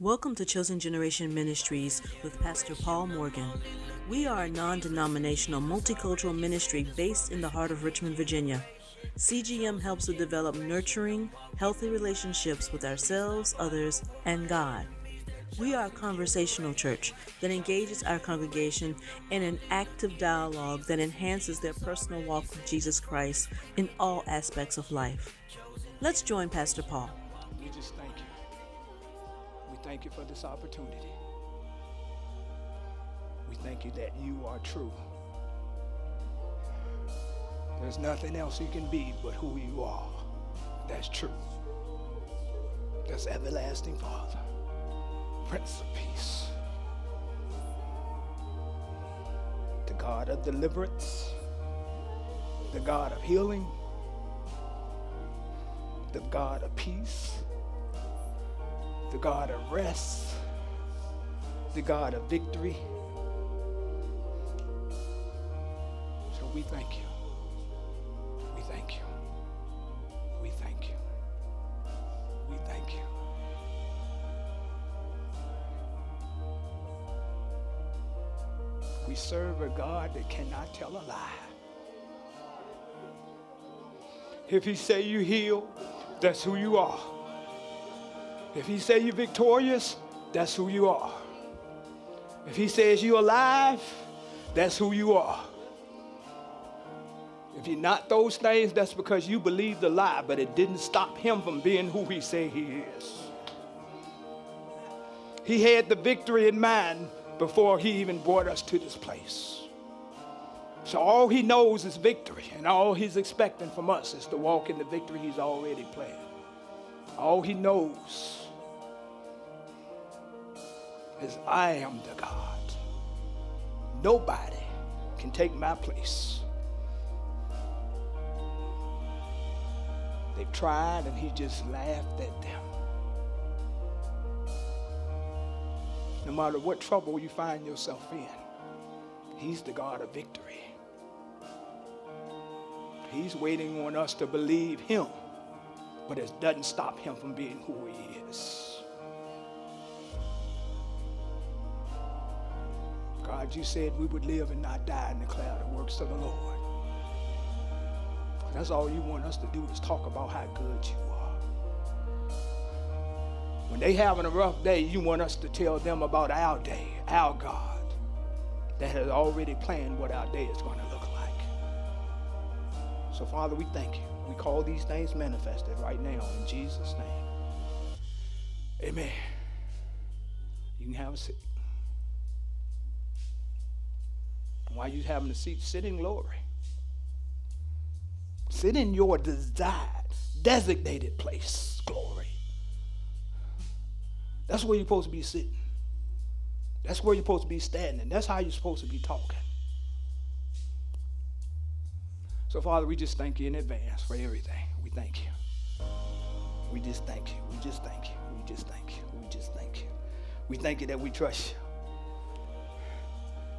Welcome to Chosen Generation Ministries with Pastor Paul Morgan. We are a non denominational multicultural ministry based in the heart of Richmond, Virginia. CGM helps to develop nurturing, healthy relationships with ourselves, others, and God. We are a conversational church that engages our congregation in an active dialogue that enhances their personal walk with Jesus Christ in all aspects of life. Let's join Pastor Paul. Thank you for this opportunity. We thank you that you are true. There's nothing else you can be but who you are. That's true. That's everlasting Father, Prince of Peace, the God of deliverance, the God of healing, the God of peace, the God of rest, the God of victory. So we thank you. We thank you. We thank you. We thank you. We serve a God that cannot tell a lie. If he say you heal, that's who you are. If he say you're victorious, that's who you are. If he says you're alive, that's who you are. If you're not those things, that's because you believe the lie, but it didn't stop him from being who he say he is. He had the victory in mind before he even brought us to this place. So all he knows is victory, and all he's expecting from us is to walk in the victory he's already planned. All he knows is I am the God. Nobody can take my place. They've tried, and he just laughed at them. No matter what trouble you find yourself in, he's the God of victory. He's waiting on us to believe him, but it doesn't stop him from being who he is. God, you said we would live and not die and declare the works of the Lord. That's all you want us to do is talk about how good you are. When they having a rough day, you want us to tell them about our day, our God, that has already planned what our day is going to look like. So, Father, we thank you. We call these things manifested right now in Jesus' name. Amen. You can have a seat. While you having a seat, sit in glory. Sit in your desired, designated place, glory. That's where you're supposed to be sitting. That's where you're supposed to be standing. That's how you're supposed to be talking. So, Father, we just thank you in advance for everything. We thank you. We just thank you. We just thank you. We just thank you. We just thank you. We thank you that we trust you.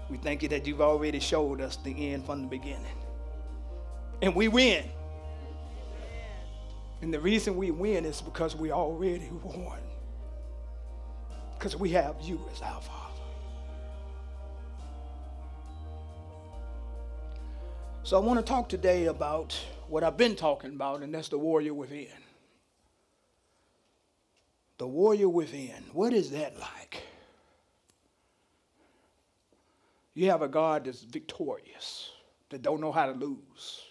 We thank you that you've already showed us the end from the beginning. And we win. And the reason we win is because we already won. Because we have you as our Father. So I want to talk today about what I've been talking about, and that's the warrior within. The warrior within. What is that like? You have a God that's victorious, that don't know how to lose.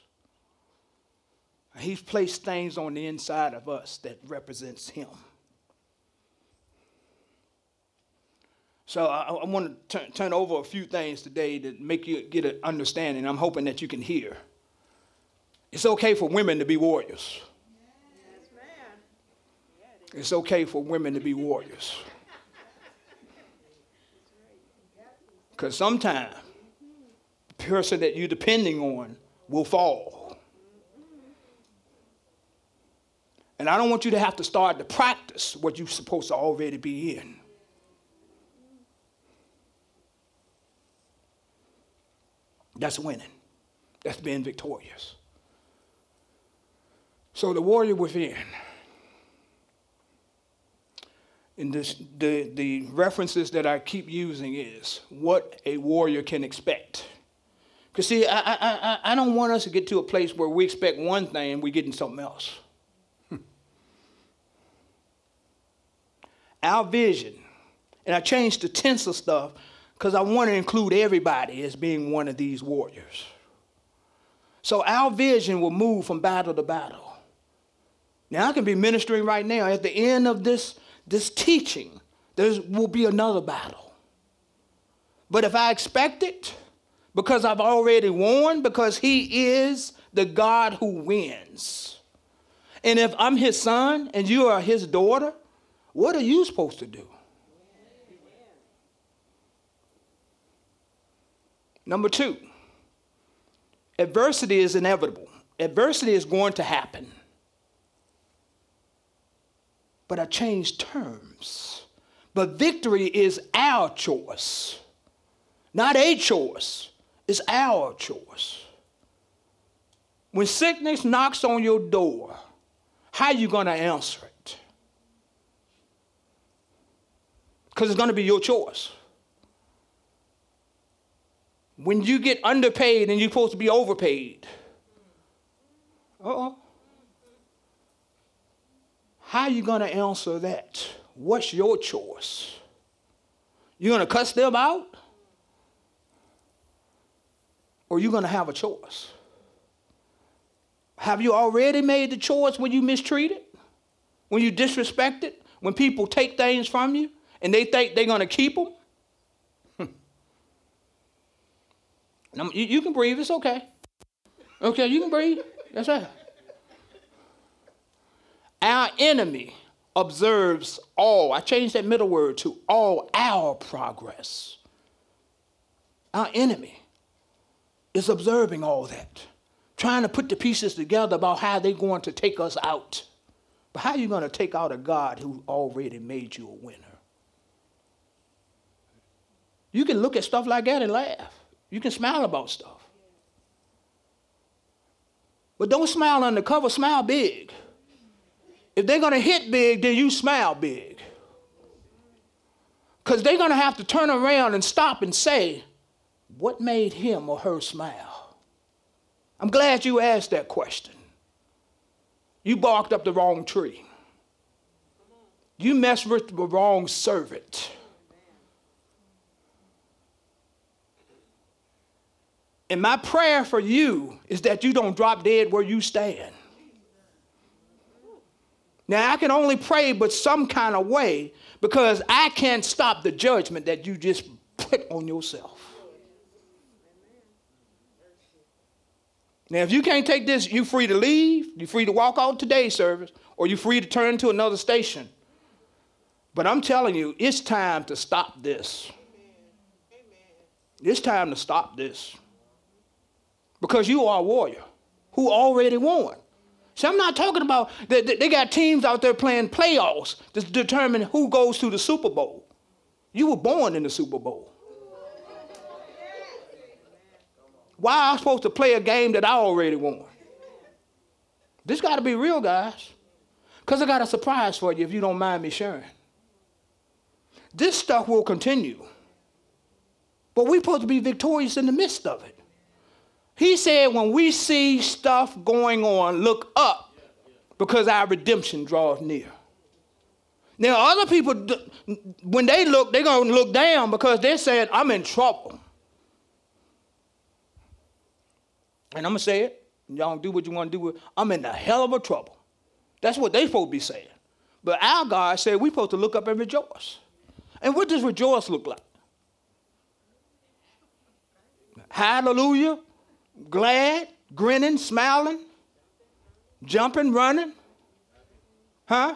He's placed things on the inside of us that represents him. So I, I want to turn, turn over a few things today to make you get an understanding. I'm hoping that you can hear. It's okay for women to be warriors. It's okay for women to be warriors. Because sometimes the person that you're depending on will fall. And I don't want you to have to start to practice what you're supposed to already be in. That's winning. That's being victorious. So the warrior within. And this, the, the references that I keep using is what a warrior can expect. Because, see, I, I, I, I don't want us to get to a place where we expect one thing and we're getting something else. Our vision, and I changed the tense of stuff because I want to include everybody as being one of these warriors. So our vision will move from battle to battle. Now, I can be ministering right now. At the end of this, this teaching, there will be another battle. But if I expect it, because I've already won, because He is the God who wins. And if I'm His son and you are His daughter, what are you supposed to do? Number two, adversity is inevitable. Adversity is going to happen. But I changed terms. But victory is our choice, not a choice. It's our choice. When sickness knocks on your door, how are you going to answer it? Because it's going to be your choice. When you get underpaid and you're supposed to be overpaid, uh oh. How are you going to answer that? What's your choice? You're going to cuss them out? Or you going to have a choice? Have you already made the choice when you mistreated? When you disrespected? When people take things from you and they think they're going to keep them? You, you can breathe, it's okay. Okay, you can breathe. That's right. Our enemy observes all, I changed that middle word to all our progress. Our enemy is observing all that, trying to put the pieces together about how they're going to take us out. But how are you going to take out a God who already made you a winner? You can look at stuff like that and laugh. You can smile about stuff. But don't smile undercover, smile big. If they're going to hit big, then you smile big. Because they're going to have to turn around and stop and say, What made him or her smile? I'm glad you asked that question. You barked up the wrong tree, you messed with the wrong servant. And my prayer for you is that you don't drop dead where you stand. Now, I can only pray but some kind of way because I can't stop the judgment that you just put on yourself. Now, if you can't take this, you're free to leave, you're free to walk out today's service, or you're free to turn to another station. But I'm telling you, it's time to stop this. It's time to stop this. Because you are a warrior who already won. See, I'm not talking about they, they got teams out there playing playoffs to determine who goes to the Super Bowl. You were born in the Super Bowl. Why am I supposed to play a game that I already won? This got to be real, guys. Because I got a surprise for you if you don't mind me sharing. This stuff will continue. But we're supposed to be victorious in the midst of it. He said, when we see stuff going on, look up because our redemption draws near. Now, other people, when they look, they're going to look down because they're saying, I'm in trouble. And I'm going to say it. Y'all do what you want to do with I'm in a hell of a trouble. That's what they supposed to be saying. But our God said we're supposed to look up and rejoice. And what does rejoice look like? Hallelujah glad, grinning, smiling, jumping, running? Huh?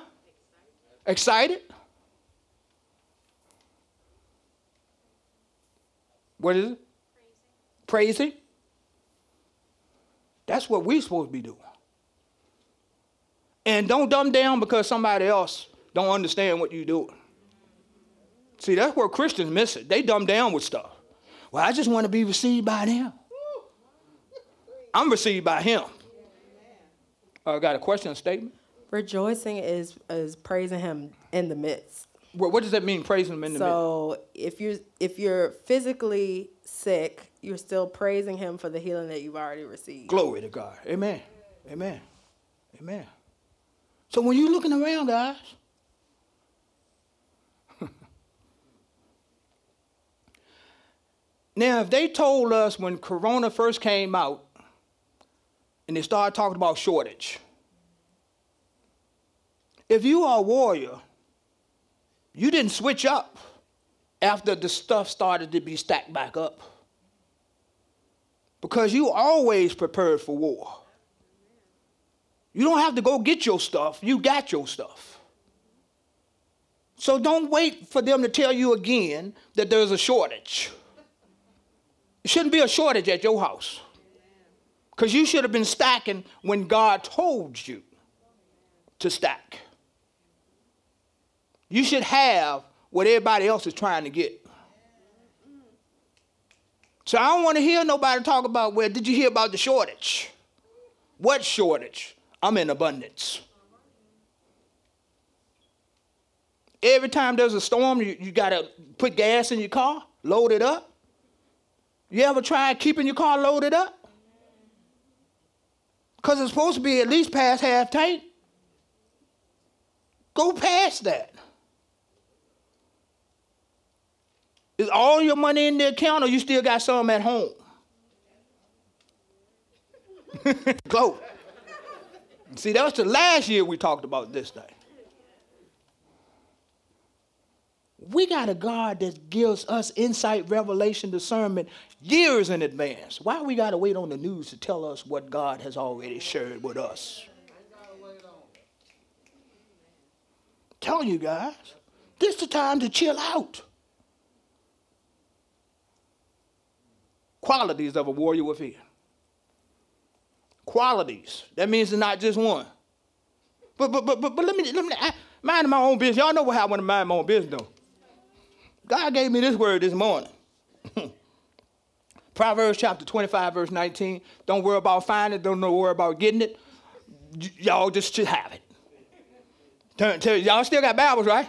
Excited? What is it? Praising. That's what we're supposed to be doing. And don't dumb down because somebody else don't understand what you're doing. See, that's where Christians miss it. They dumb down with stuff. Well, I just want to be received by them. I'm received by him. I uh, got a question, a statement? Rejoicing is is praising him in the midst. What, what does that mean? Praising him in the midst. So if you're if you're physically sick, you're still praising him for the healing that you've already received. Glory to God. Amen. Amen. Amen. So when you're looking around, guys, now if they told us when Corona first came out and they started talking about shortage, if you are a warrior, you didn't switch up after the stuff started to be stacked back up. Because you always prepared for war. You don't have to go get your stuff, you got your stuff. So don't wait for them to tell you again that there's a shortage. It shouldn't be a shortage at your house. Because you should have been stacking when God told you to stack. You should have what everybody else is trying to get. So I don't want to hear nobody talk about, well, did you hear about the shortage? What shortage? I'm in abundance. Every time there's a storm, you, you got to put gas in your car, load it up. You ever tried keeping your car loaded up? Because it's supposed to be at least past half tank. Go past that. Is all your money in the account or you still got some at home? Go. See, that was the last year we talked about this thing. We got a God that gives us insight, revelation, discernment years in advance. Why we got to wait on the news to tell us what God has already shared with us? Telling you guys, this is the time to chill out. Qualities of a warrior within qualities. That means it's not just one. But but but but, but let me let me I, mind my own business. Y'all know what I want to mind my own business though. God gave me this word this morning. Proverbs chapter 25, verse 19. Don't worry about finding it, don't worry about getting it. Y- y'all just should have it. Turn, tell, y'all still got Bibles, right?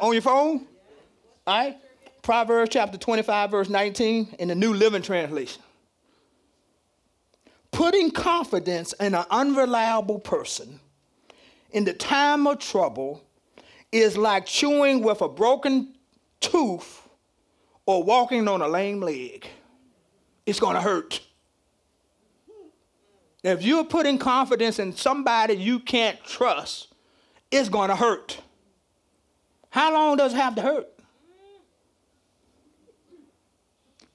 On your phone? All right? Proverbs chapter 25, verse 19 in the New Living Translation putting confidence in an unreliable person in the time of trouble is like chewing with a broken tooth or walking on a lame leg. It's going to hurt. If you're putting confidence in somebody you can't trust, it's going to hurt. How long does it have to hurt?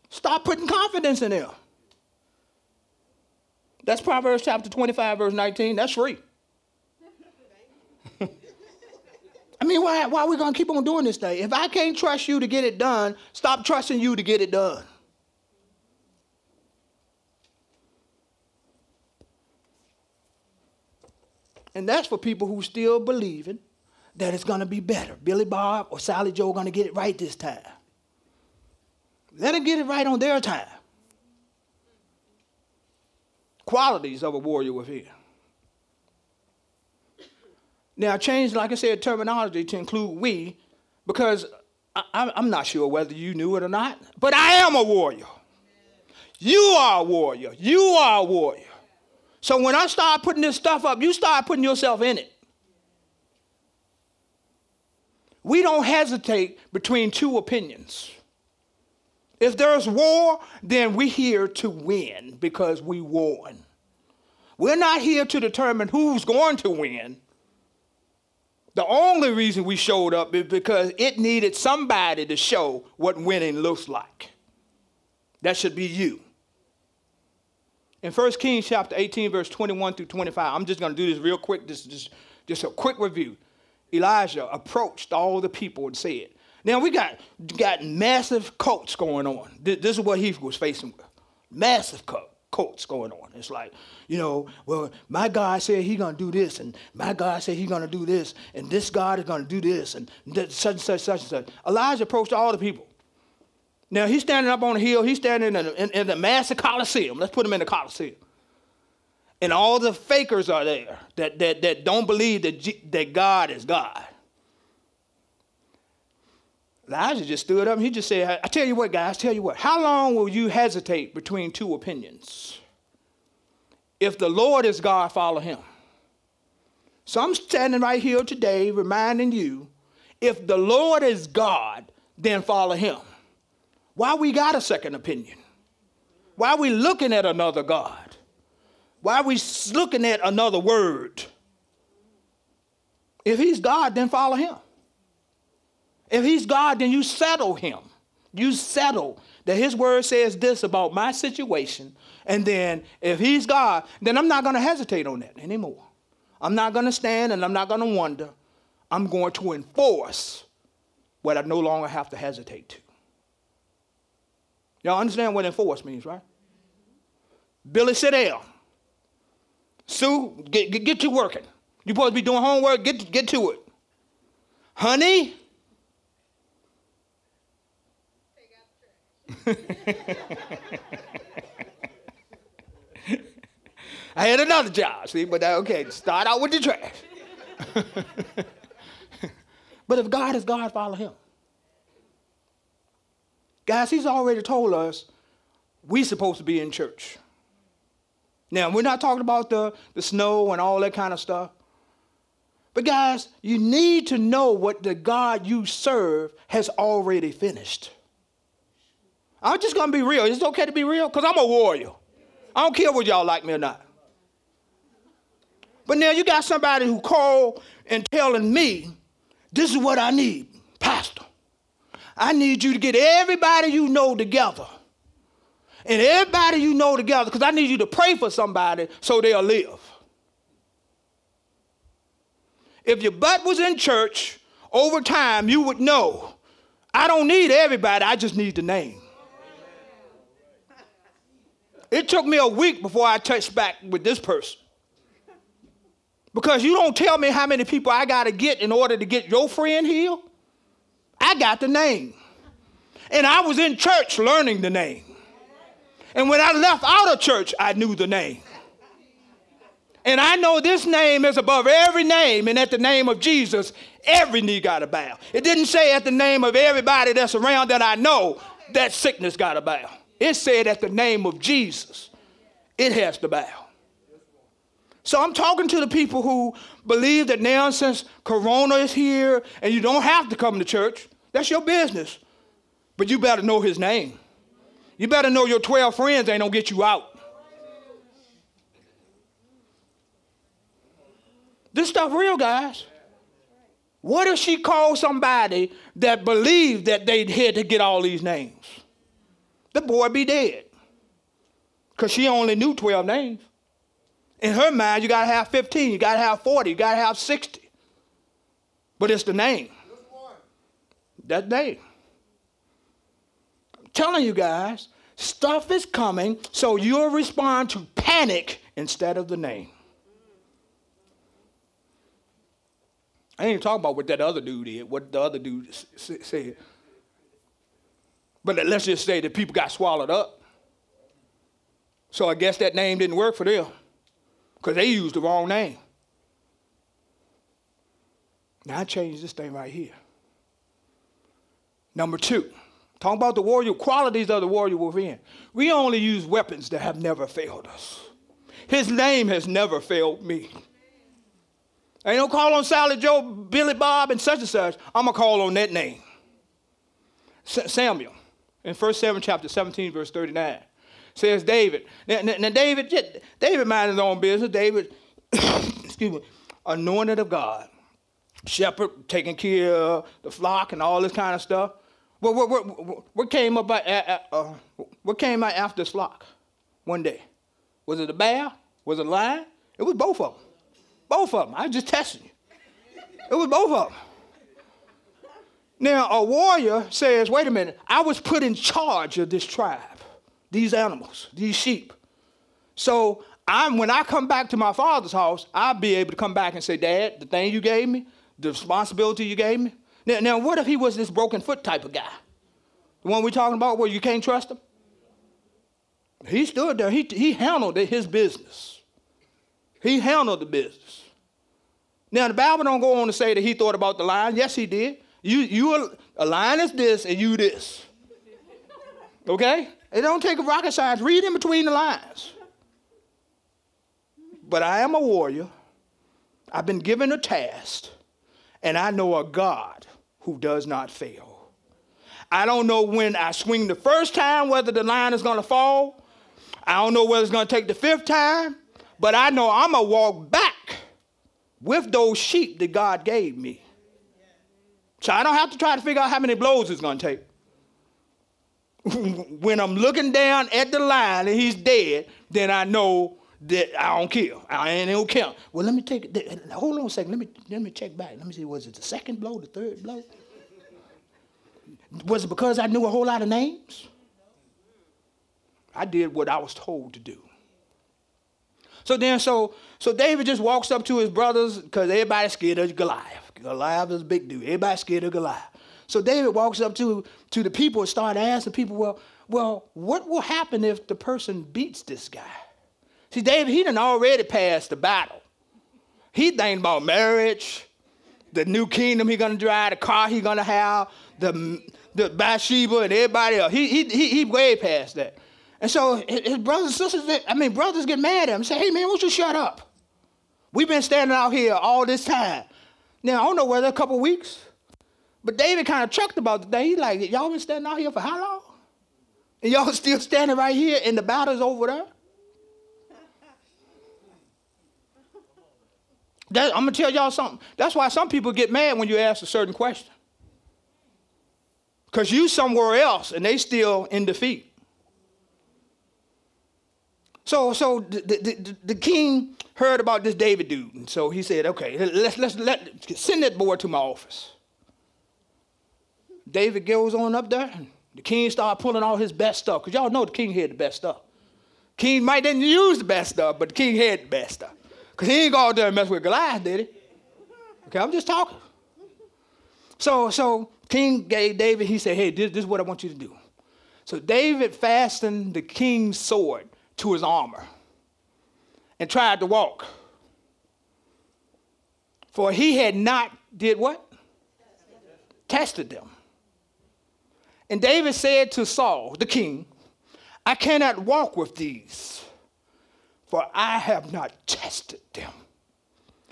Stop putting confidence in them. That's Proverbs chapter 25, verse 19. That's free. I mean, why, why are we going to keep on doing this thing? If I can't trust you to get it done, stop trusting you to get it done. And that's for people who still believing that it's going to be better. Billy Bob or Sally Joe are going to get it right this time. Let them get it right on their time qualities of a warrior within. Now, I changed, like I said, terminology to include we because I, am not sure whether you knew it or not, but I am a warrior. You are a warrior. You are a warrior. So when I start putting this stuff up, you start putting yourself in it. We don't hesitate between two opinions. If there's war, then we're here to win because we won. We're not here to determine who's going to win. The only reason we showed up is because it needed somebody to show what winning looks like. That should be you. In 1 Kings chapter 18, verse 21 through 25, I'm just going to do this real quick, just, just, just a quick review. Elijah approached all the people and said, now we got, got massive cults going on. This, is what he was facing with. Massive cult, cults going on. It's like, you know, well, my God said he gonna do this, and my God said he gonna do this, and this God is gonna do this, and such and such, such and such. Elijah approached all the people. Now he's standing up on a hill, he's standing in, in, in the massive coliseum. Let's put him in the coliseum. And all the fakers are there that, that, that don't believe that, that God is God. Elijah just stood up and he just said, I tell you what, guys, tell you what, how long will you hesitate between two opinions? If the Lord is God, follow him. So I'm standing right here today reminding you if the Lord is God, then follow him. Why we got a second opinion? Why we looking at another God? Why we looking at another word? If he's God, then follow him. If he's God, then you settle him. You settle that his word says this about my situation. And then if he's God, then I'm not going to hesitate on that anymore. I'm not going to stand and I'm not going to wonder. I'm going to enforce what I no longer have to hesitate to. Y'all understand what enforce means, right? Billy, sit down. Sue, get, get, get to working. You're supposed to be doing homework, get, get to it. Honey, I had another job, see, but uh, okay, start out with the trash. but if God is God, follow him. Guys, he's already told us we're supposed to be in church. Now, we're not talking about the, the snow and all that kind of stuff. But, guys, you need to know what the God you serve has already finished. I'm just to be real. It's okay to be real because I'm a warrior. I don't care whether y'all like me or not. But now you got somebody who called and telling me, this is what I need, Pastor. I need you to get everybody you know together. And everybody you know together, because I need you to pray for somebody so they'll live. If your butt was in church over time, you would know I don't need everybody, I just need the name. It took me a week before I touched back with this person. Because you don't tell me how many people I got to get in order to get your friend healed. I got the name. And I was in church learning the name. And when I left out of church, I knew the name. And I know this name is above every name, and at the name of Jesus, every knee got to bow. It didn't say at the name of everybody that's around that I know, that sickness got to bow. It said at the name of Jesus, it has to bow. So I'm talking to the people who believe that now since Corona is here and you don't have to come to church, that's your business. But you better know his name. You better know your 12 friends ain't gonna get you out. This stuff real, guys. What if she called somebody that believed that they had to get all these names? The boy be dead. Because she only knew 12 names. In her mind, you got to have 15, you got to have 40, you got to have 60. But it's the name. That name. I'm telling you guys, stuff is coming, so you'll respond to panic instead of the name. I ain't even talking about what that other dude did, what the other dude said. But let's just say that people got swallowed up. So I guess that name didn't work for them because they used the wrong name. Now I changed this thing right here. Number two, talking about the warrior qualities of the warrior within. We only use weapons that have never failed us. His name has never failed me. Ain't no call on Sally Joe, Billy Bob, and such and such. I'm gonna call on that name. Samuel in 1 Samuel chapter 17, verse 39. Says David. Now, now David, David minded his own business. David, excuse me, anointed of God, shepherd, taking care of the flock and all this kind of stuff. What, what, what, what came up? Uh, what came out after this flock one day? Was it a bear? Was it a lion? It was both of them. Both of them. I was just testing you. It was both of them. Now, a warrior says, wait a minute, I was put in charge of this tribe, these animals, these sheep. So I'm, when I come back to my father's house, I'll be able to come back and say, Dad, the thing you gave me, the responsibility you gave me. Now, now what if he was this broken foot type of guy? The one we're talking about where you can't trust him? He stood there, he, he handled his business. He handled the business. Now, the Bible don't go on to say that he thought about the lion. Yes, he did. You, you A lion is this and you this. Okay? It don't take a rocket science. Read in between the lines. But I am a warrior. I've been given a task, and I know a God who does not fail. I don't know when I swing the first time whether the line is going to fall. I don't know whether it's going to take the fifth time, but I know I'm going to walk back with those sheep that God gave me. So I don't have to try to figure out how many blows it's going to take. when I'm looking down at the line and he's dead, then I know that I don't kill. I ain't don't kill. Well, let me take it. Hold on a second. Let me let me check back. Let me see. Was it the second blow, the third blow? Was it because I knew a whole lot of names? I did what I was told to do. So then, so so David just walks up to his brothers because everybody's scared of Goliath. Goliath is a big dude. Everybody's scared of Goliath. So David walks up to, to the people and start asking people, well, well, what will happen if the person beats this guy? See, David, he done already passed the battle. He thinking about marriage, the new kingdom he gonna drive, the car he gonna have, the, the Bathsheba and everybody else. He, he, he, he way past that. And so his brothers and sisters, I mean, brothers get mad at him and say, hey, man, won't you shut up? We've been standing out here all this time. Now, I don't know whether a couple weeks, but David kind of chucked about the thing. He's like, y'all been standing out here for how long? And y'all still standing right here and the battle's over there? That, I'm going to tell y'all something. That's why some people get mad when you ask a certain question. Because you somewhere else and they still in defeat. So, so the, the, the, king heard about this David dude, and so he said, "Okay, let's let's let send that boy to my office." David goes on up there. And the king started pulling all his best stuff, because y'all know the king had the best stuff. King might didn't use the best stuff, but the king had the best stuff. Because he ain't go out there and mess with Goliath, did he? Okay, I'm just talking. So, so King gave David, he said, hey, this, this is what I want you to do. So David fastened the king's sword to his armor and tried to walk. For he had not did what? Tested them. And David said to Saul, the king, I cannot walk with these, for I have not tested them.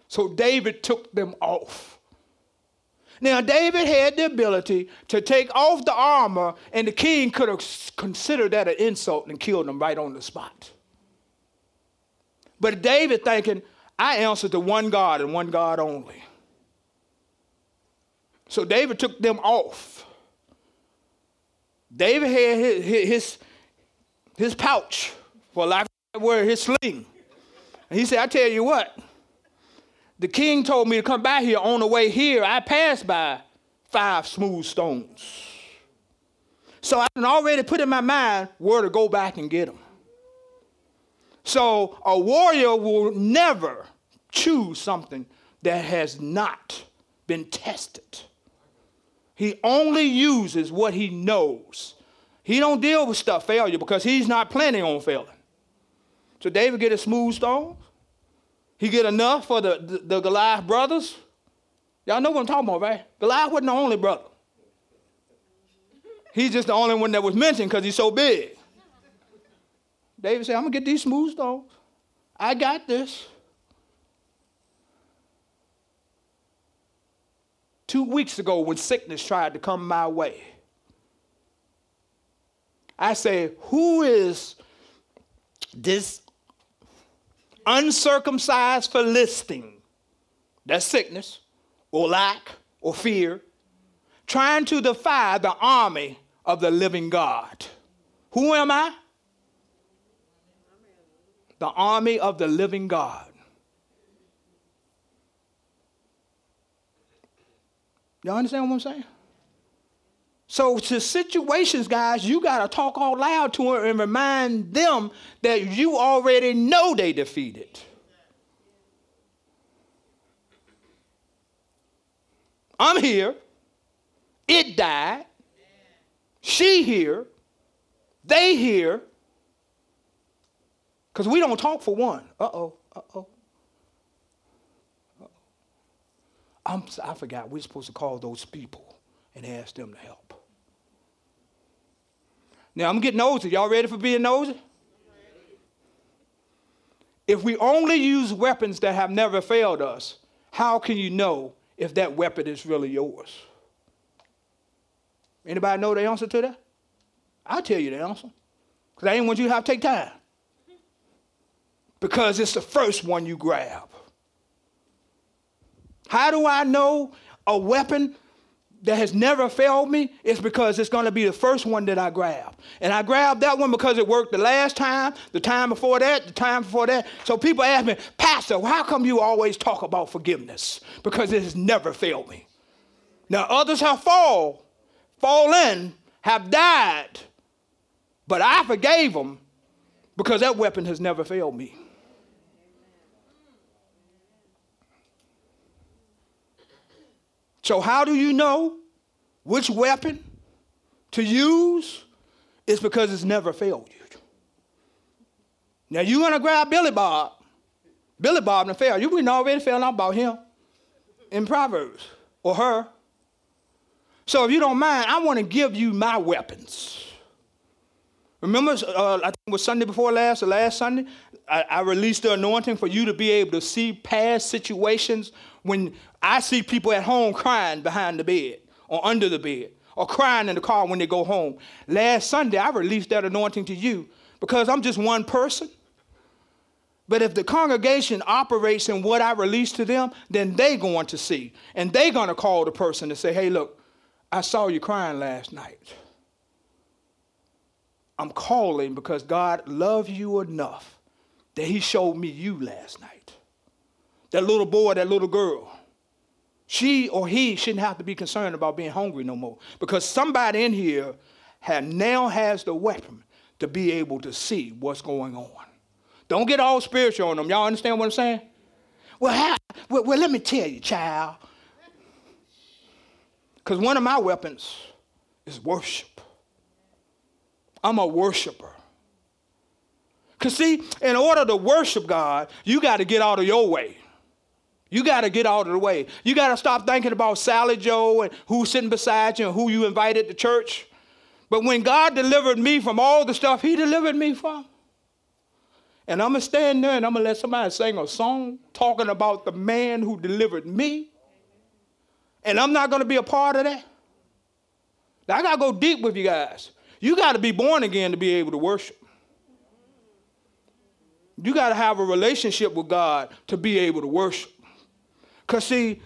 So David took them off. Now, David had the ability to take off the armor, and the king could have considered that an insult and killed him right on the spot. But David thinking, I answer to one God and one God only. So David took them off. David had his, his, his pouch, for lack of word, his sling. And he said, I tell you what, the king told me to come by here. On the way here, I passed by five smooth stones. So I already put in my mind where to go back and get them. So a warrior will never choose something that has not been tested. He only uses what he knows. He don't deal with stuff failure because he's not planning on failing. So David get a smooth stone. He get enough for the, the, the Goliath brothers. Y'all know what I'm talking about, right? Goliath wasn't the only brother. He's just the only one that was mentioned because he's so big. David said, I'm going to get these smooth stones. I got this. Two weeks ago, when sickness tried to come my way, I say, Who is this uncircumcised Philistine, that's sickness or lack or fear, trying to defy the army of the living God. Who am I? The army of the living God. Y'all understand what I'm saying? So to situations, guys, you got to talk all loud to them and remind them that you already know they defeated. I'm here. It died. She here. They here. Because we don't talk for one. Uh-oh. Uh-oh. Uh-oh. I'm, I forgot we're supposed to call those people and ask them to help. Now I'm getting nosy. Y'all ready for being nosy? If we only use weapons that have never failed us, how can you know if that weapon is really yours? Anybody know the answer to that? I'll tell you the answer. Because I ain't want you to have to take time. Because it's the first one you grab. How do I know a weapon that has never failed me is because it's going to be the first one that I grab. And I grabbed that one because it worked the last time, the time before that, the time before that. So people ask me, Pastor, how come you always talk about forgiveness? Because it has never failed me. Now others have fall, fallen, have died, but I forgave them because that weapon has never failed me. So, how do you know which weapon to use? It's because it's never failed you. Now, you're going to grab Billy Bob. Billy Bob didn't fail. You've been already found out about him in Proverbs or her. So, if you don't mind, I want to give you my weapons. Remember, uh, I think it was Sunday before last, or last Sunday, I, I, released the anointing for you to be able to see past situations when I see people at home crying behind the bed or under the bed or crying in the car when they go home. Last Sunday, I released that anointing to you because I'm just one person. But if the congregation operates in what I release to them, then they're going to see. And they're going to call the person and say, hey, look, I saw you crying last night. I'm calling because God loves you enough that He showed me you last night. That little boy, that little girl, she or he shouldn't have to be concerned about being hungry no more because somebody in here have, now has the weapon to be able to see what's going on. Don't get all spiritual on them. Y'all understand what I'm saying? Well, how, well, well let me tell you, child. Because one of my weapons is worship. I'm a worshiper. Because, see, in order to worship God, you got to get out of your way. You got to get out of the way. You got to stop thinking about Sally Joe and who's sitting beside you and who you invited to church. But when God delivered me from all the stuff He delivered me from, and I'm going to stand there and I'm going to let somebody sing a song talking about the man who delivered me, and I'm not going to be a part of that. Now, I got to go deep with you guys. You got to be born again to be able to worship. You got to have a relationship with God to be able to worship. Because, see,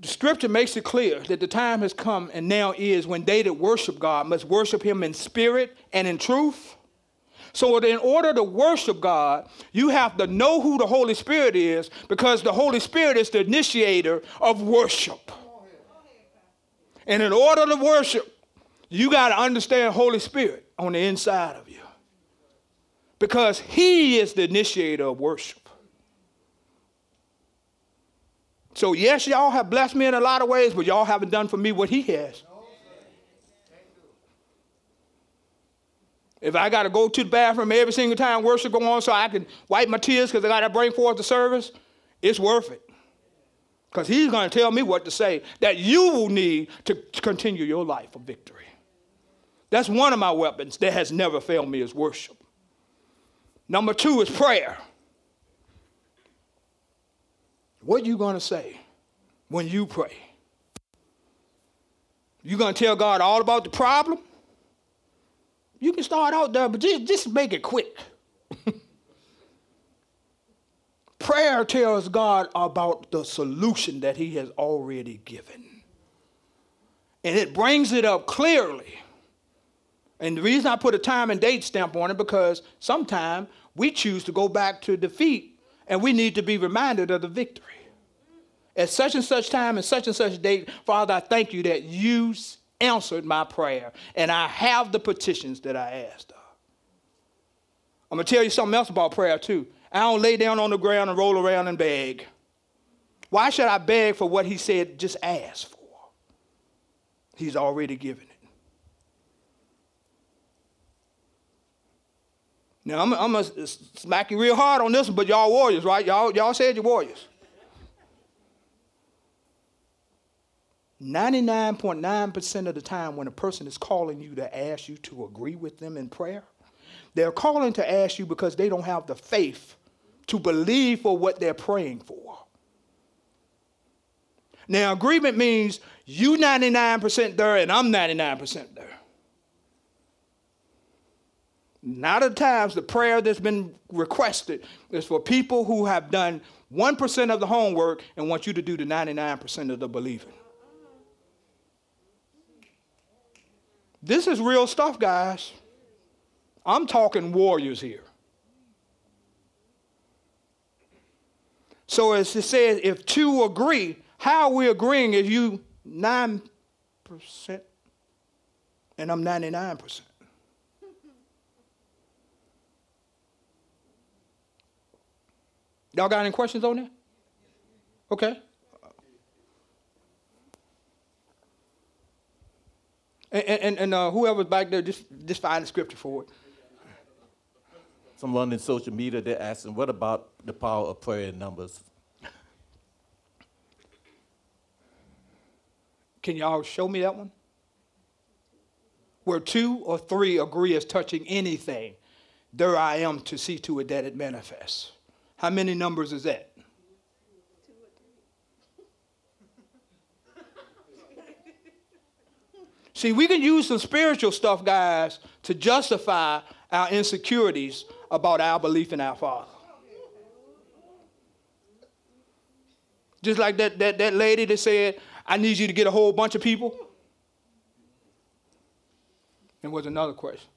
the scripture makes it clear that the time has come and now is when they that worship God must worship Him in spirit and in truth. So, in order to worship God, you have to know who the Holy Spirit is because the Holy Spirit is the initiator of worship. And in order to worship, you got to understand Holy Spirit on the inside of you because He is the initiator of worship. So, yes, y'all have blessed me in a lot of ways, but y'all haven't done for me what He has. If I got to go to the bathroom every single time worship go on so I can wipe my tears because I got to bring forth the service, it's worth it. Because he's going to tell me what to say that you will need to continue your life of victory. That's one of my weapons that has never failed me is worship. Number two is prayer. What are you going to say when you pray? You going to tell God all about the problem? You can start out there, but just, just make it quick. Prayer tells God about the solution that He has already given. And it brings it up clearly. And the reason I put a time and date stamp on it because sometimes we choose to go back to defeat and we need to be reminded of the victory. At such and such time and such and such date, Father, I thank you that you answered my prayer and I have the petitions that I asked of. I'm going to tell you something else about prayer, too. I don't lay down on the ground and roll around and beg. Why should I beg for what he said just ask for? He's already given it. Now, I'm, I'm to smack you real hard on this one, but y'all warriors, right? Y'all, y'all said you're warriors. 99.9% of the time when a person is calling you to ask you to agree with them in prayer, they're calling to ask you because they don't have the faith to believe for what they're praying for. Now, agreement means you 99% there and I'm 99% there. Not of times the prayer that's been requested is for people who have done 1% of the homework and want you to do the 99% of the believing. This is real stuff, guys. I'm talking warriors here. So as it says, if two agree, how are we agreeing is you 9% and I'm 99%. Y'all got any questions on that? Okay. And, and, and uh, whoever's back there, just, just find the scripture for it. Someone in social media, they're asking, what about the power of prayer in numbers? Can y'all show me that one? Where two or three agree as touching anything, there I am to see to it that it manifests. How many numbers is that? See, we can use some spiritual stuff, guys, to justify our insecurities about our belief in our Father. Just like that, that, that lady that said, I need you to get a whole bunch of people. And was another question.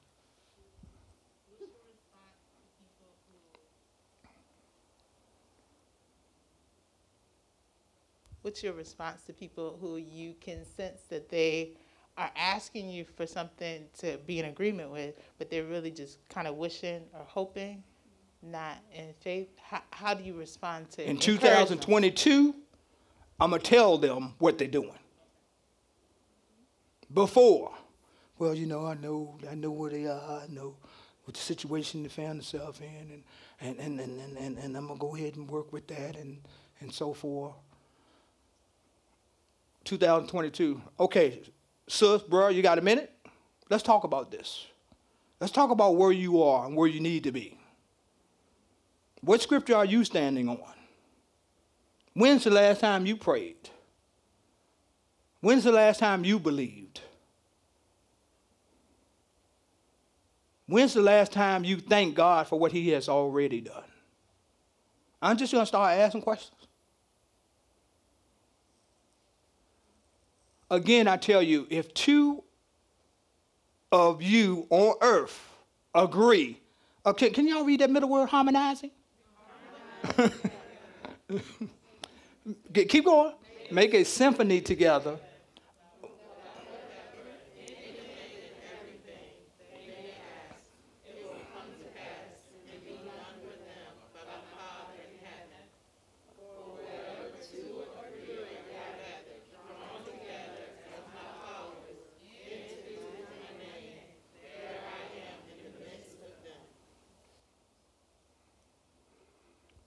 What's your response to people who you can sense that they are asking you for something to be in agreement with, but they're really just kind of wishing or hoping, not in faith? How, how do you respond to In encourage them? 2022, I'm going to tell them what they're doing. Before, well, you know, I know, I know where they are. I know what the situation they found themselves in, and, and, and, and, and, and, and I'm going to go ahead and work with that and, and so forth. 2022. Okay, sis, bro, you got a minute? Let's talk about this. Let's talk about where you are and where you need to be. What scripture are you standing on? When's the last time you prayed? When's the last time you believed? When's the last time you thank God for what He has already done? I'm just going to start asking questions. Again, I tell you, if two of you on earth agree, okay, can y'all read that middle word, harmonizing? Keep going. Make a symphony together.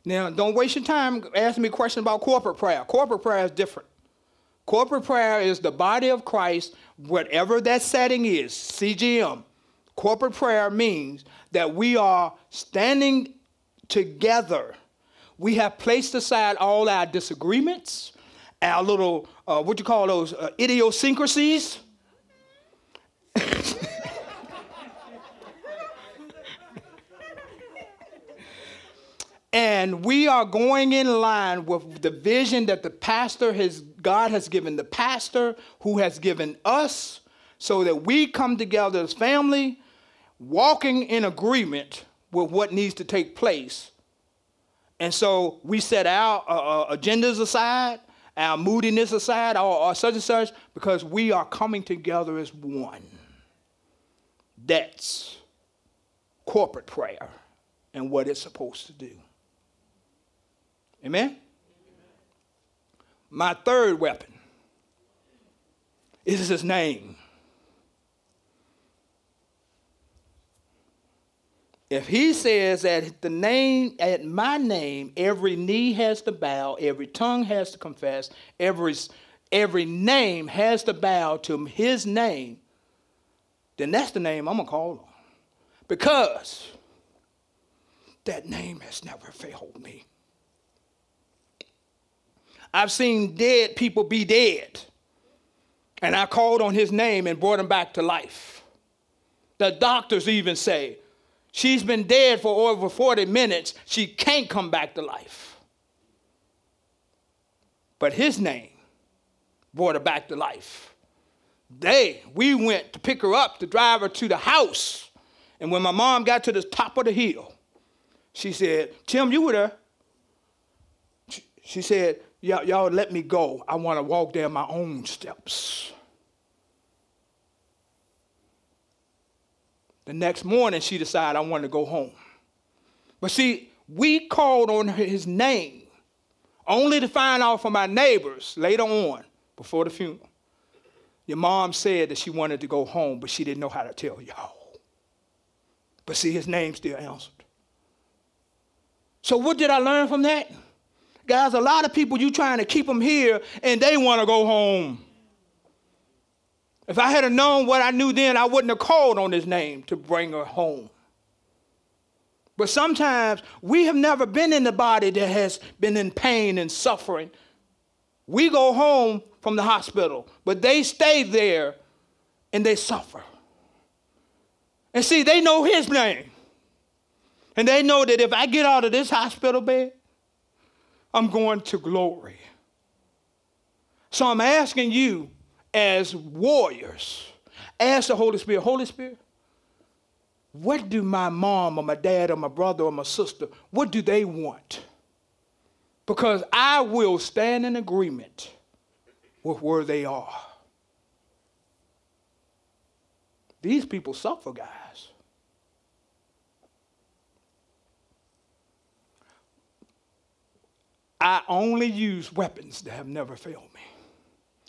Now, don't waste your time asking me questions about corporate prayer. Corporate prayer is different. Corporate prayer is the body of Christ, whatever that setting is, CGM. Corporate prayer means that we are standing together. We have placed aside all our disagreements, our little, uh, what you call those, uh, idiosyncrasies. And we are going in line with the vision that the pastor has, God has given the pastor, who has given us, so that we come together as family, walking in agreement with what needs to take place. And so we set our uh, uh, agendas aside, our moodiness aside, or such and such, because we are coming together as one. That's corporate prayer and what it's supposed to do. Amen? My third weapon is his name. If he says that the name, at my name, every knee has to bow, every tongue has to confess, every, every name has to bow to his name, then that's the name I'm going to call on. Because that name has never failed me. I've seen dead people be dead, and I called on his name and brought him back to life. The doctors even say, she's been dead for over 40 minutes, she can't come back to life. But his name brought her back to life. They, we went to pick her up to drive her to the house. And when my mom got to the top of the hill, she said, Tim, you were there. She said, y'all, y'all let me go. I want to walk down my own steps. The next morning, she decided I wanted to go home. But see, we called on his name only to find out from our neighbors later on, before the funeral. Your mom said that she wanted to go home, but she didn't know how to tell y'all. But see, his name still answered. So, what did I learn from that? Guys, a lot of people, you trying to keep them here and they want to go home. If I had known what I knew then, I wouldn't have called on his name to bring her home. But sometimes we have never been in the body that has been in pain and suffering. We go home from the hospital, but they stay there and they suffer. And see, they know his name. And they know that if I get out of this hospital bed, I'm going to glory. So I'm asking you, as warriors, ask the Holy Spirit, Holy Spirit, what do my mom or my dad or my brother or my sister, what do they want? Because I will stand in agreement with where they are. These people suffer, guys. I only use weapons that have never failed me.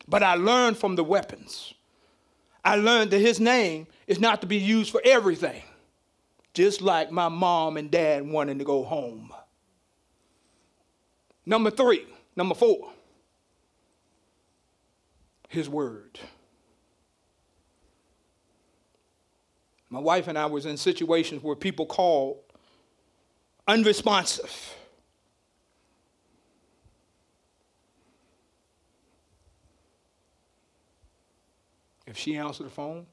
But I learned from the weapons. I learned that his name is not to be used for everything just like my mom and dad wanting to go home. Number three, number four, his word. My wife and I was in situations where people called unresponsive. If she answered the phone,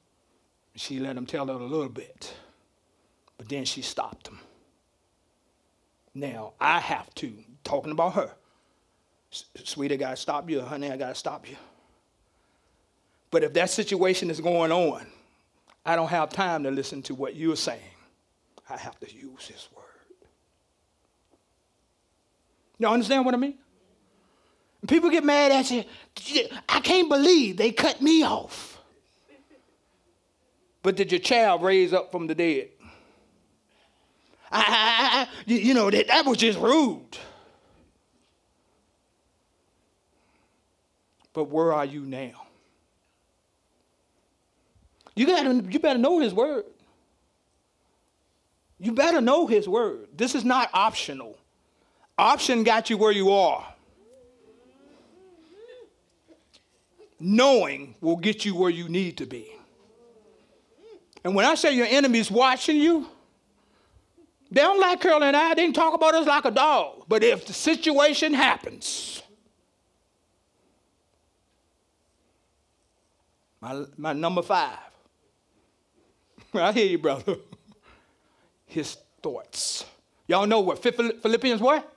she let him tell her a little bit. But then she stopped him. Now, I have to, talking about her. Sweetie, I got to stop you. Honey, I got to stop you. But if that situation is going on, I don't have time to listen to what you're saying. I have to use his word. Y'all understand what I mean? People get mad at you. I can't believe they cut me off. But did your child raise up from the dead? I, I, I, you know, that, that was just rude. But where are you now? You gotta you better know his word. You better know his word. This is not optional. Option got you where you are. Knowing will get you where you need to be. And when I say your enemy's watching you, they don't like Curly and I. They can talk about us like a dog. But if the situation happens, my, my number five, I hear you, brother. His thoughts. Y'all know what Philippians what?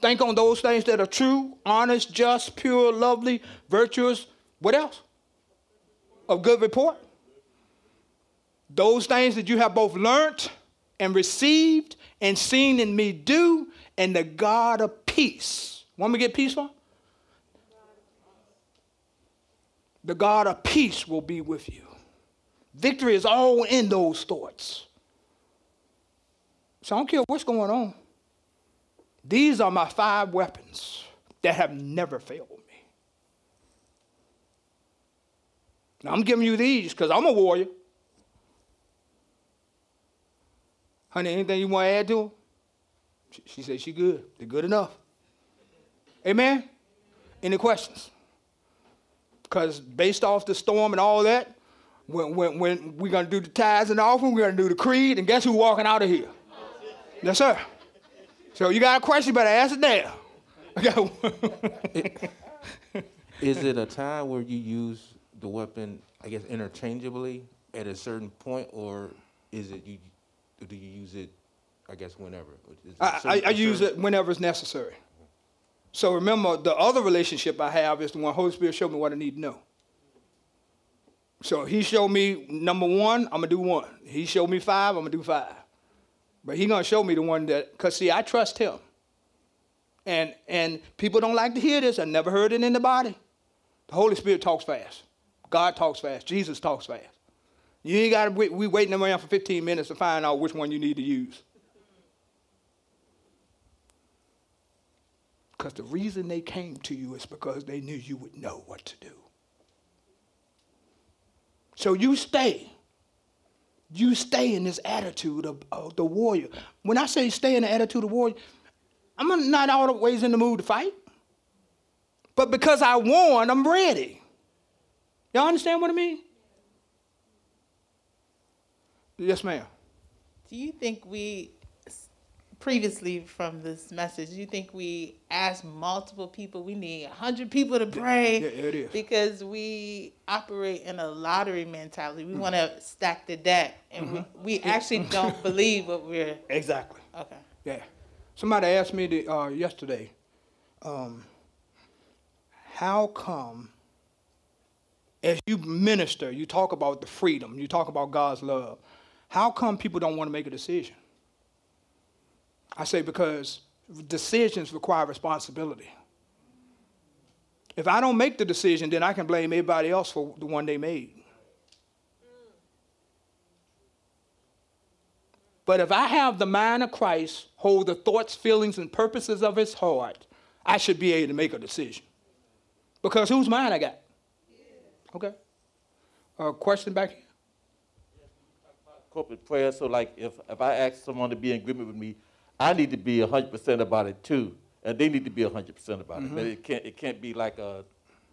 Think on those things that are true, honest, just, pure, lovely, virtuous. What else? Of good report. Those things that you have both learnt and received and seen in me do, and the God of peace. Want me to get peaceful? The God of peace will be with you. Victory is all in those thoughts. So I don't care what's going on. These are my five weapons that have never failed me. Now I'm giving you these because I'm a warrior. Honey, anything you want to add to them? She, she said, she good. They're good enough. Amen? Any questions? Because based off the storm and all that, when, when, when we're going to do the tithes and offering, we're going to do the creed, and guess who's walking out of here? Yes, sir. So you got a question, better ask it now. Is it a time where you use the weapon, I guess, interchangeably at a certain point, or is it you? Do you use it, I guess, whenever? I, I, I use it whenever it's necessary. So remember, the other relationship I have is the one Holy Spirit showed me what I need to know. So he showed me number one, I'm gonna do one. He showed me five, I'm gonna do five. But he gonna show me the one that, cause see, I trust him. And and people don't like to hear this. I never heard it in the body. The Holy Spirit talks fast. God talks fast. Jesus talks fast. You ain't gotta wait, we waiting around for 15 minutes to find out which one you need to use. Because the reason they came to you is because they knew you would know what to do. So you stay. You stay in this attitude of, of the warrior. When I say stay in the attitude of warrior, I'm not always in the mood to fight. But because I won, I'm ready. Y'all understand what I mean? Yes, ma'am. Do you think we, previously from this message, do you think we asked multiple people, we need 100 people to pray? Yeah, it is. Because we operate in a lottery mentality. We want to stack the deck, and we, we actually don't believe what we're. Exactly. Okay. Yeah. Somebody asked me the, uh, yesterday, um, how come, as you minister, you talk about the freedom, you talk about God's love, how come people don't want to make a decision? I say because decisions require responsibility. If I don't make the decision, then I can blame everybody else for the one they made. But if I have the mind of Christ, hold the thoughts, feelings, and purposes of his heart, I should be able to make a decision. Because whose mind I got? Okay. Uh, question back here? corporate prayer. So like if, if I ask someone to be in agreement with me, I need to be hundred percent about it too. And they need to be hundred percent about it. But it can't it can't be like a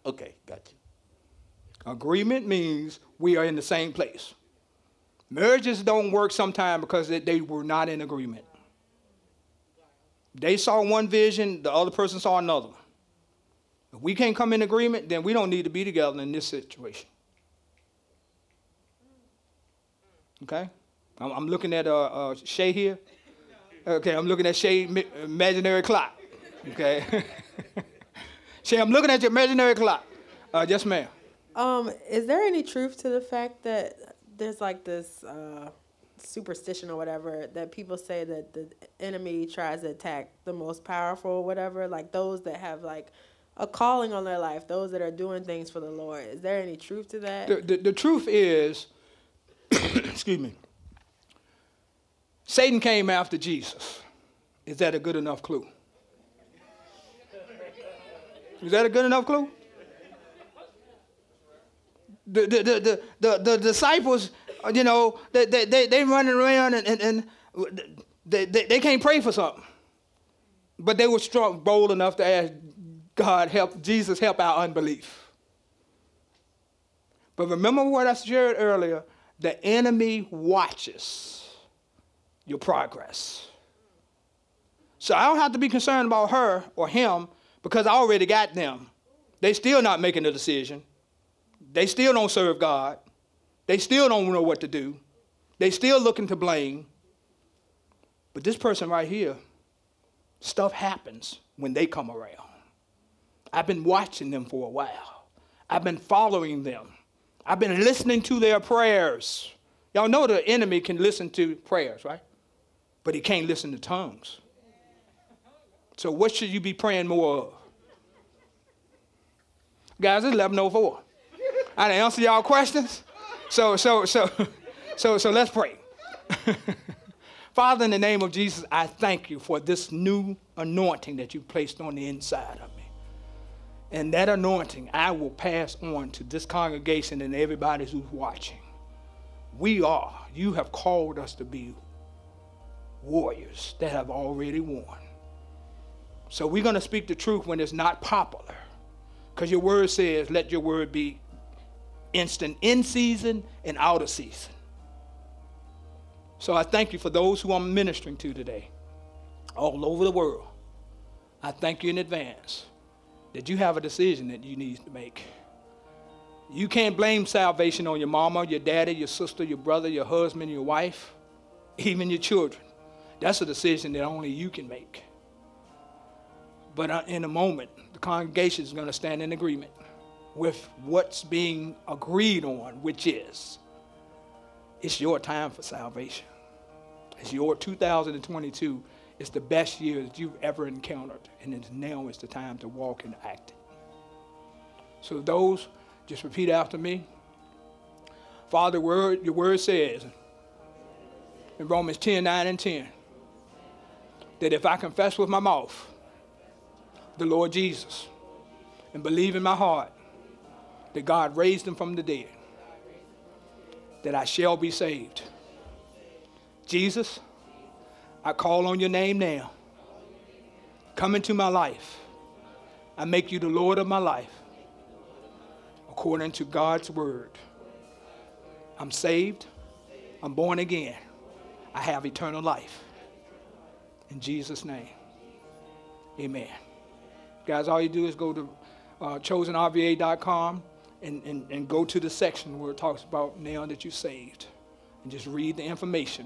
okay, got you. Agreement means we are in the same place. Marriages don't work sometimes because they, they were not in agreement. They saw one vision, the other person saw another. If we can't come in agreement, then we don't need to be together in this situation. Okay? I'm, I'm looking at uh, uh, Shay here. Okay, I'm looking at Shay imaginary clock. Okay? Shay, I'm looking at your imaginary clock. Uh, yes, ma'am. Um, is there any truth to the fact that there's like this uh, superstition or whatever that people say that the enemy tries to attack the most powerful or whatever, like those that have like a calling on their life, those that are doing things for the Lord. Is there any truth to that? The, the, the truth is, excuse me, Satan came after Jesus. Is that a good enough clue? Is that a good enough clue? The, the, the, the, the, disciples, you know, they, they, they, they running around and, and, and they, they, they can't pray for something. But they were strong, bold enough to ask God, help, Jesus, help our unbelief. But remember what I shared earlier the enemy watches your progress. So I don't have to be concerned about her or him because I already got them. They still not making a decision. They still don't serve God. They still don't know what to do. They still looking to blame. But this person right here, stuff happens when they come around. I've been watching them for a while. I've been following them. I've been listening to their prayers. Y'all know the enemy can listen to prayers, right? But he can't listen to tongues. So what should you be praying more of? Guys, it's 1104. I didn't answer y'all questions. So, so, so, so, so let's pray. Father, in the name of Jesus, I thank you for this new anointing that you placed on the inside of me. And that anointing I will pass on to this congregation and everybody who's watching. We are, you have called us to be warriors that have already won. So we're going to speak the truth when it's not popular. Because your word says, let your word be instant in season and out of season. So I thank you for those who I'm ministering to today, all over the world. I thank you in advance that you have a decision that you need to make. You can't blame salvation on your mama, your daddy, your sister, your brother, your husband, your wife, even your children. That's a decision that only you can make. But uh, in a moment, the congregation is going to stand in agreement with what's being agreed on, which is it's your time for salvation. It's your 2022 it's the best year that you've ever encountered, and now is the time to walk and act. So those, just repeat after me. Father, word, your word says in Romans 10, 9 and 10, that if I confess with my mouth the Lord Jesus and believe in my heart that God raised him from the dead, that I shall be saved. Jesus, I call on your name now. Come into my life. I make you the Lord of my life according to God's word. I'm saved. I'm born again. I have eternal life. In Jesus' name, amen. Guys, all you do is go to uh, chosenrva.com and, and, and go to the section where it talks about now that you're saved and just read the information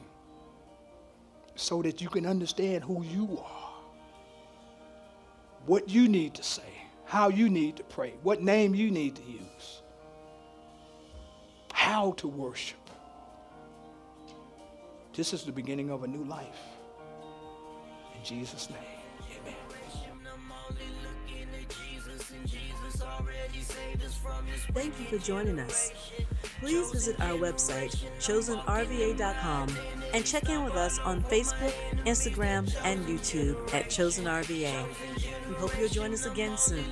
so that you can understand who you are, what you need to say, how you need to pray, what name you need to use, how to worship. This is the beginning of a new life. In Jesus' name. Amen. Thank you for joining us. Please visit our website, chosenrva.com, and check in with us on Facebook, Instagram, and YouTube at Chosen RVA. We hope you'll join us again soon.